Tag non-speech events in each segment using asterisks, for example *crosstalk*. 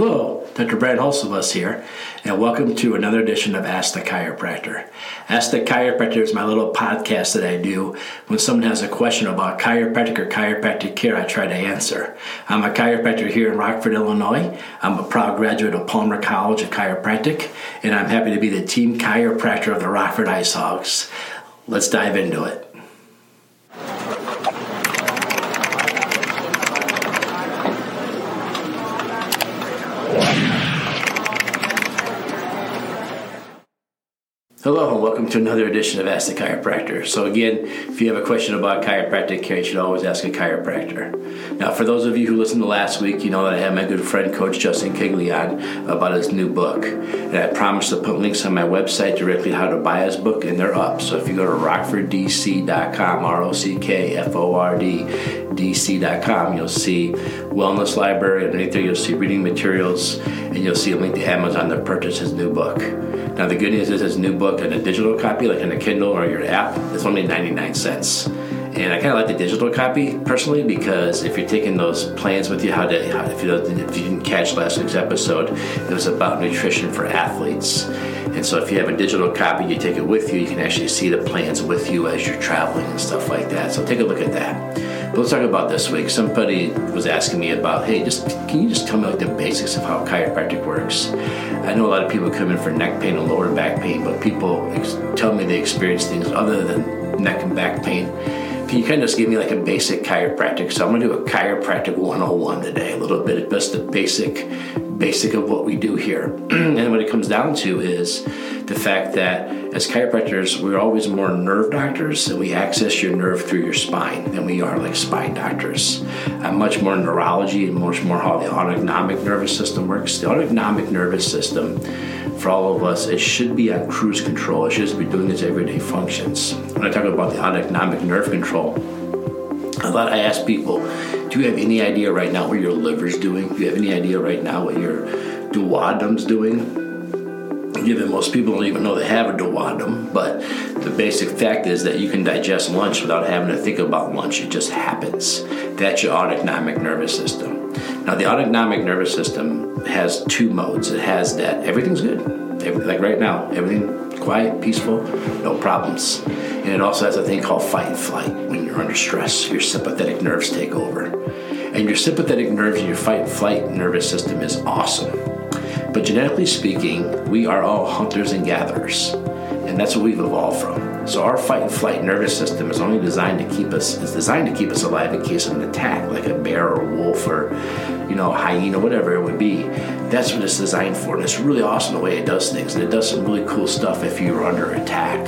Hello, Dr. Brad Hulsebus here, and welcome to another edition of Ask the Chiropractor. Ask the Chiropractor is my little podcast that I do when someone has a question about chiropractic or chiropractic care, I try to answer. I'm a chiropractor here in Rockford, Illinois. I'm a proud graduate of Palmer College of Chiropractic, and I'm happy to be the team chiropractor of the Rockford Ice Hogs. Let's dive into it. Hello and welcome to another edition of Ask the Chiropractor. So again, if you have a question about chiropractic care, you should always ask a chiropractor. Now, for those of you who listened to last week, you know that I had my good friend Coach Justin Kigley on about his new book. And I promised to put links on my website directly how to buy his book, and they're up. So if you go to rockforddc.com, R-O-C-K-F-O-R-D, DC.com, you'll see Wellness Library. Underneath there, you'll see reading materials, and you'll see a link to Amazon to purchase his new book. Now, the good news is his new book in a digital copy, like in a Kindle or your app, is only 99 cents. And I kind of like the digital copy personally because if you're taking those plans with you, how to, how, if, you, if you didn't catch last week's episode, it was about nutrition for athletes. And so if you have a digital copy, you take it with you, you can actually see the plans with you as you're traveling and stuff like that. So take a look at that. But let's talk about this week. Somebody was asking me about, hey, just can you just tell me like the basics of how chiropractic works? I know a lot of people come in for neck pain and lower back pain, but people ex- tell me they experience things other than neck and back pain. You kind of just give me like a basic chiropractic? So I'm going to do a chiropractic 101 today, a little bit just the basic basic of what we do here. *clears throat* and what it comes down to is the fact that as chiropractors, we're always more nerve doctors and we access your nerve through your spine than we are like spine doctors. I'm much more neurology and much more how the autonomic nervous system works. The autonomic nervous system, for all of us, it should be on cruise control. It should be doing its everyday functions. When I talk about the autonomic nerve control, a lot I ask people, do you have any idea right now what your liver's doing? Do you have any idea right now what your duodenum's doing? Given most people don't even know they have a duodenum, but the basic fact is that you can digest lunch without having to think about lunch. It just happens. That's your autonomic nervous system. Now, the autonomic nervous system has two modes. It has that everything's good, like right now, everything quiet, peaceful, no problems. And it also has a thing called fight and flight. When you're under stress, your sympathetic nerves take over. And your sympathetic nerves and your fight and flight nervous system is awesome. But genetically speaking, we are all hunters and gatherers. And that's what we've evolved from. So our fight and flight nervous system is only designed to keep us is designed to keep us alive in case of an attack, like a bear or a wolf or know, hyena, whatever it would be. That's what it's designed for. And it's really awesome the way it does things. And it does some really cool stuff if you're under attack.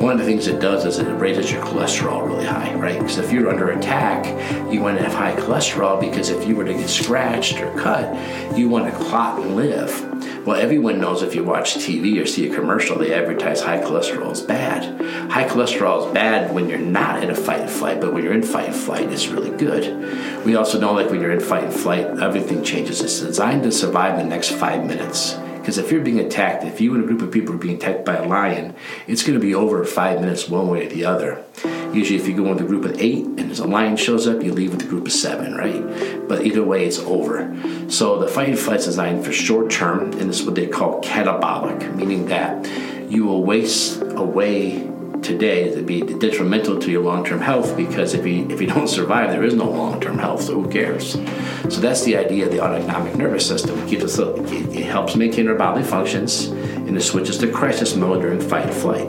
One of the things it does is it raises your cholesterol really high, right? Because if you're under attack, you want to have high cholesterol because if you were to get scratched or cut, you want to clot and live. Well, everyone knows if you watch TV or see a commercial, they advertise high cholesterol is bad. High cholesterol is bad when you're not in a fight and flight, but when you're in fight and flight, it's really good. We also know, like when you're in fight and flight, everything changes. It's designed to survive the next five minutes. Because if you're being attacked, if you and a group of people are being attacked by a lion, it's going to be over five minutes one way or the other. Usually, if you go with a group of eight and there's a lion shows up, you leave with a group of seven, right? But either way, it's over. So the fight and flight is designed for short term, and is what they call catabolic, meaning that you will waste away today to be detrimental to your long-term health because if you if you don't survive, there is no long-term health. So who cares? So that's the idea of the autonomic nervous system. It keeps us, it helps maintain our bodily functions, and it switches to crisis mode during fight and flight.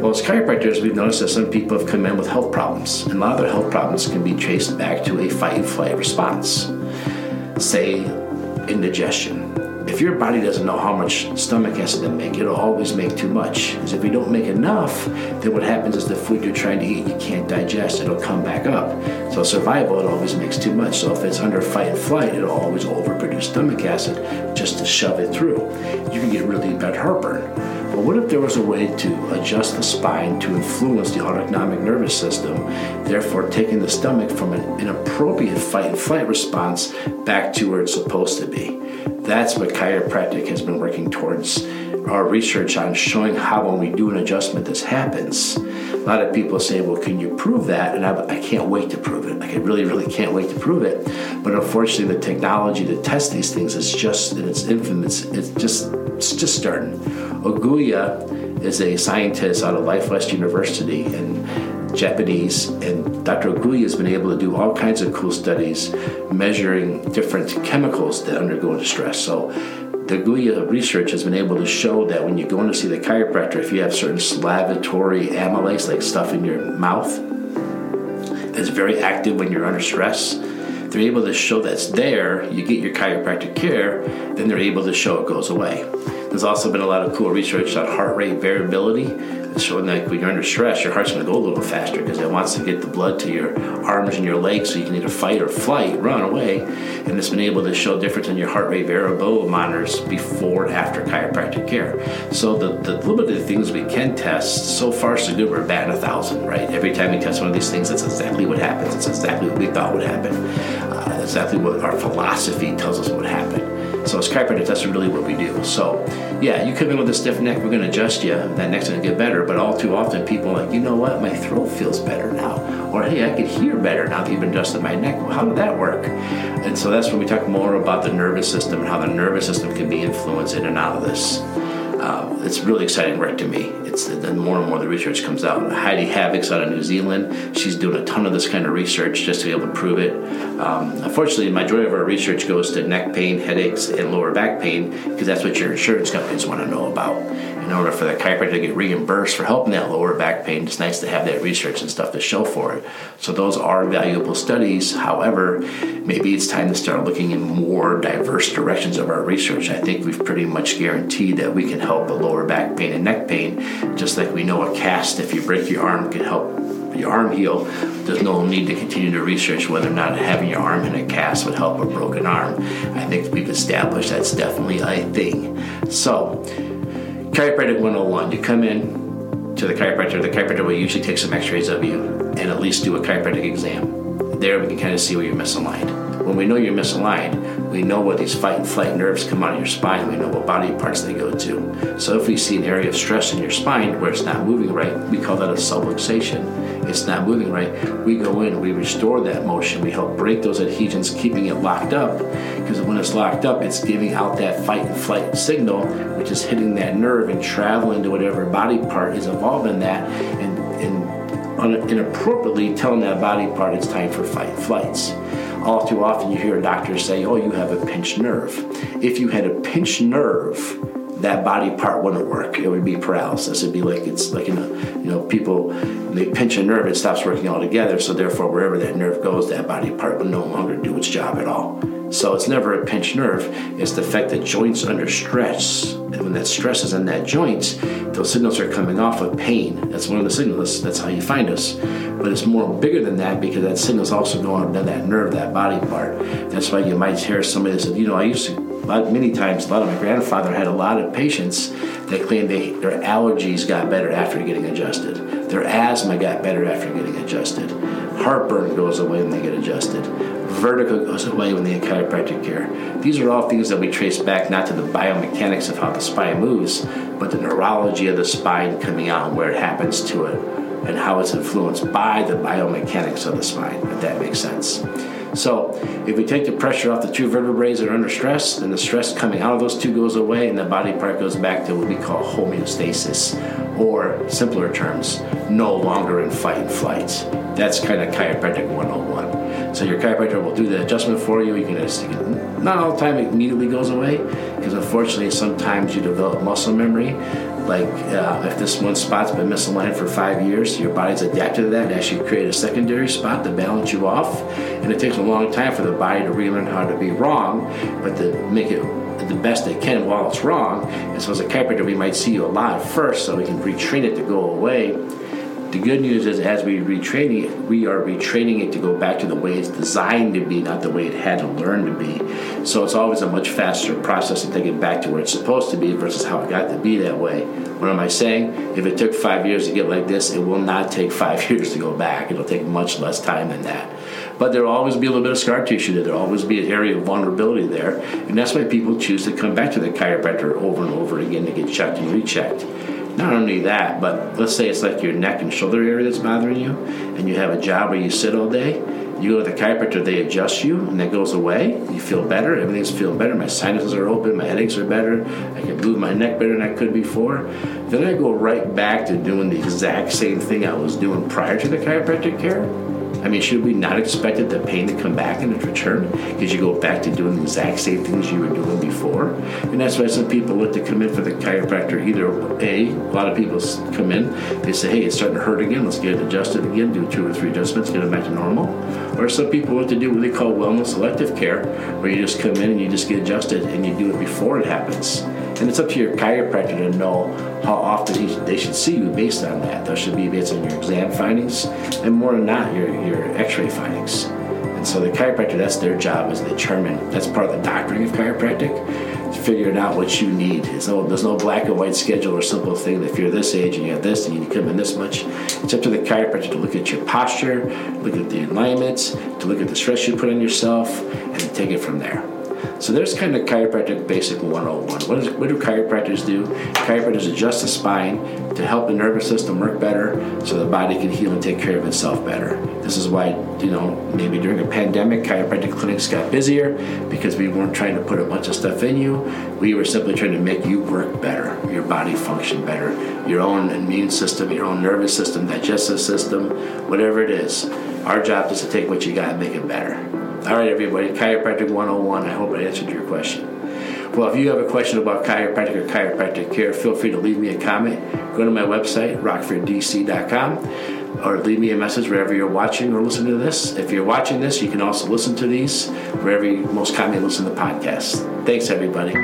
Well, as chiropractors, we've noticed that some people have come in with health problems, and a lot of their health problems can be traced back to a fight and flight response. Say, indigestion if your body doesn't know how much stomach acid to make, it'll always make too much. Because if you don't make enough, then what happens is the food you're trying to eat, you can't digest, it'll come back up. So survival, it always makes too much. So if it's under fight and flight, it'll always overproduce stomach acid just to shove it through. You can get really bad heartburn. But what if there was a way to adjust the spine to influence the autonomic nervous system, therefore taking the stomach from an inappropriate fight and flight response back to where it's supposed to be? That's what chiropractic has been working towards our research on showing how when we do an adjustment this happens. A lot of people say, well, can you prove that? And I, I can't wait to prove it. Like I really, really can't wait to prove it. But unfortunately, the technology to test these things is just in its infant. It's, it's just it's just starting. Ogura is a scientist out of Life West University and Japanese, and Dr. Ogura has been able to do all kinds of cool studies measuring different chemicals that undergo stress. So the Ogura research has been able to show that when you go in to see the chiropractor, if you have certain salivatory amylase, like stuff in your mouth, that's very active when you're under stress, they're able to show that's there, you get your chiropractic care, then they're able to show it goes away. There's also been a lot of cool research on heart rate variability showing that when you're under stress, your heart's going to go a little faster because it wants to get the blood to your arms and your legs so you can either fight or flight, run away. And it's been able to show difference in your heart rate variable monitors before and after chiropractic care. So the, the of things we can test, so far so good, we're batting a thousand, right? Every time we test one of these things, that's exactly what happens. It's exactly what we thought would happen. Uh, exactly what our philosophy tells us would happen. So as chiropractors, that's really what we do. So yeah, you come in with a stiff neck, we're going to adjust you. That neck's going to get better. But all too often, people are like, you know what, my throat feels better now, or hey, I can hear better now that you've adjusted my neck. Well, how did that work? And so that's when we talk more about the nervous system and how the nervous system can be influenced in and out of this. Uh, it's really exciting work to me. It's the more and more the research comes out. Heidi Haavik's out of New Zealand. She's doing a ton of this kind of research just to be able to prove it. Um, unfortunately, the majority of our research goes to neck pain, headaches, and lower back pain because that's what your insurance companies want to know about in order for the chiropractor to get reimbursed for helping that lower back pain, it's nice to have that research and stuff to show for it. So those are valuable studies. However, maybe it's time to start looking in more diverse directions of our research. I think we've pretty much guaranteed that we can help the lower back pain and neck pain, just like we know a cast, if you break your arm, can help your arm heal. There's no need to continue to research whether or not having your arm in a cast would help a broken arm. I think we've established that's definitely a thing. So, Chiropractic 101. You come in to the chiropractor. The chiropractor will usually take some x-rays of you and at least do a chiropractic exam. There we can kind of see where you're misaligned. When we know you're misaligned, we know what these fight and flight nerves come out of your spine. We know what body parts they go to. So if we see an area of stress in your spine where it's not moving right, we call that a subluxation it's not moving right, we go in, we restore that motion, we help break those adhesions, keeping it locked up. Because when it's locked up, it's giving out that fight and flight signal, which is hitting that nerve and traveling to whatever body part is involved in that, and, and inappropriately telling that body part it's time for fight and flights. All too often, you hear a doctor say, Oh, you have a pinched nerve. If you had a pinched nerve, that body part wouldn't work. It would be paralysis. It'd be like it's like you know, you know, people they pinch a nerve, it stops working altogether. So therefore, wherever that nerve goes, that body part will no longer do its job at all. So it's never a pinched nerve. It's the fact that joints under stress, and when that stress is in that joint, those signals are coming off of pain. That's one of the signals. That's how you find us. But it's more bigger than that because that signal's also going to that nerve, that body part. That's why you might hear somebody that said, you know, I used to many times, a lot of my grandfather had a lot of patients that claimed they, their allergies got better after getting adjusted. Their asthma got better after getting adjusted. Heartburn goes away when they get adjusted. Vertigo goes away when they get chiropractic care. These are all things that we trace back not to the biomechanics of how the spine moves, but the neurology of the spine coming out and where it happens to it and how it's influenced by the biomechanics of the spine, if that makes sense. So if we take the pressure off the two vertebrae that are under stress, then the stress coming out of those two goes away and the body part goes back to what we call homeostasis, or simpler terms, no longer in fight and flight. That's kind of chiropractic 101. So your chiropractor will do the adjustment for you. You can, can not all the time it immediately goes away, because unfortunately sometimes you develop muscle memory like uh, if this one spot's been misaligned for five years, your body's adapted to that and actually create a secondary spot to balance you off. And it takes a long time for the body to relearn how to be wrong, but to make it the best they can while it's wrong. And so as a chiropractor, we might see you a lot first so we can retrain it to go away the good news is, as we retraining it, we are retraining it to go back to the way it's designed to be, not the way it had to learn to be. So it's always a much faster process to take it back to where it's supposed to be versus how it got to be that way. What am I saying? If it took five years to get like this, it will not take *laughs* five years to go back. It'll take much less time than that. But there'll always be a little bit of scar tissue there. There'll always be an area of vulnerability there. And that's why people choose to come back to the chiropractor over and over again to get checked and rechecked. Not only that, but let's say it's like your neck and shoulder area that's bothering you, and you have a job where you sit all day. You go to the chiropractor, they adjust you, and that goes away. You feel better. Everything's feeling better. My sinuses are open. My headaches are better. I can move my neck better than I could before. Then I go right back to doing the exact same thing I was doing prior to the chiropractic care I mean, should we not expect the pain to come back and return because you go back to doing the exact same things you were doing before? And that's why some people look to come in for the chiropractor. Either A, a lot of people come in, they say, hey, it's starting to hurt again, let's get it adjusted again, do two or three adjustments, get it back to normal. Or some people want to do what they call wellness elective care, where you just come in and you just get adjusted and you do it before it happens. And it's up to your chiropractor to know how often he, they should see you based on that. Those should be based on your exam findings and more than not your, your x-ray findings. And so the chiropractor, that's their job is to determine, that's part of the doctoring of chiropractic, figuring out what you need. There's no, there's no black and white schedule or simple thing that if you're this age and you have this and you need to come in this much. It's up to the chiropractor to look at your posture, look at the alignments, to look at the stress you put on yourself, and take it from there. So there's kind of chiropractic basic 101. What, is, what do chiropractors do? Chiropractors adjust the spine to help the nervous system work better so the body can heal and take care of itself better. This is why, you know, maybe during a pandemic, chiropractic clinics got busier because we weren't trying to put a bunch of stuff in you. We were simply trying to make you work better, your body function better, your own immune system, your own nervous system, digestive system, whatever it is. Our job is to take what you got and make it better. All right, everybody, Chiropractic 101. I hope I answered your question. Well, if you have a question about chiropractic or chiropractic care, feel free to leave me a comment. Go to my website, rockforddc.com, or leave me a message wherever you're watching or listening to this. If you're watching this, you can also listen to these wherever you most commonly listen to podcasts. Thanks, everybody.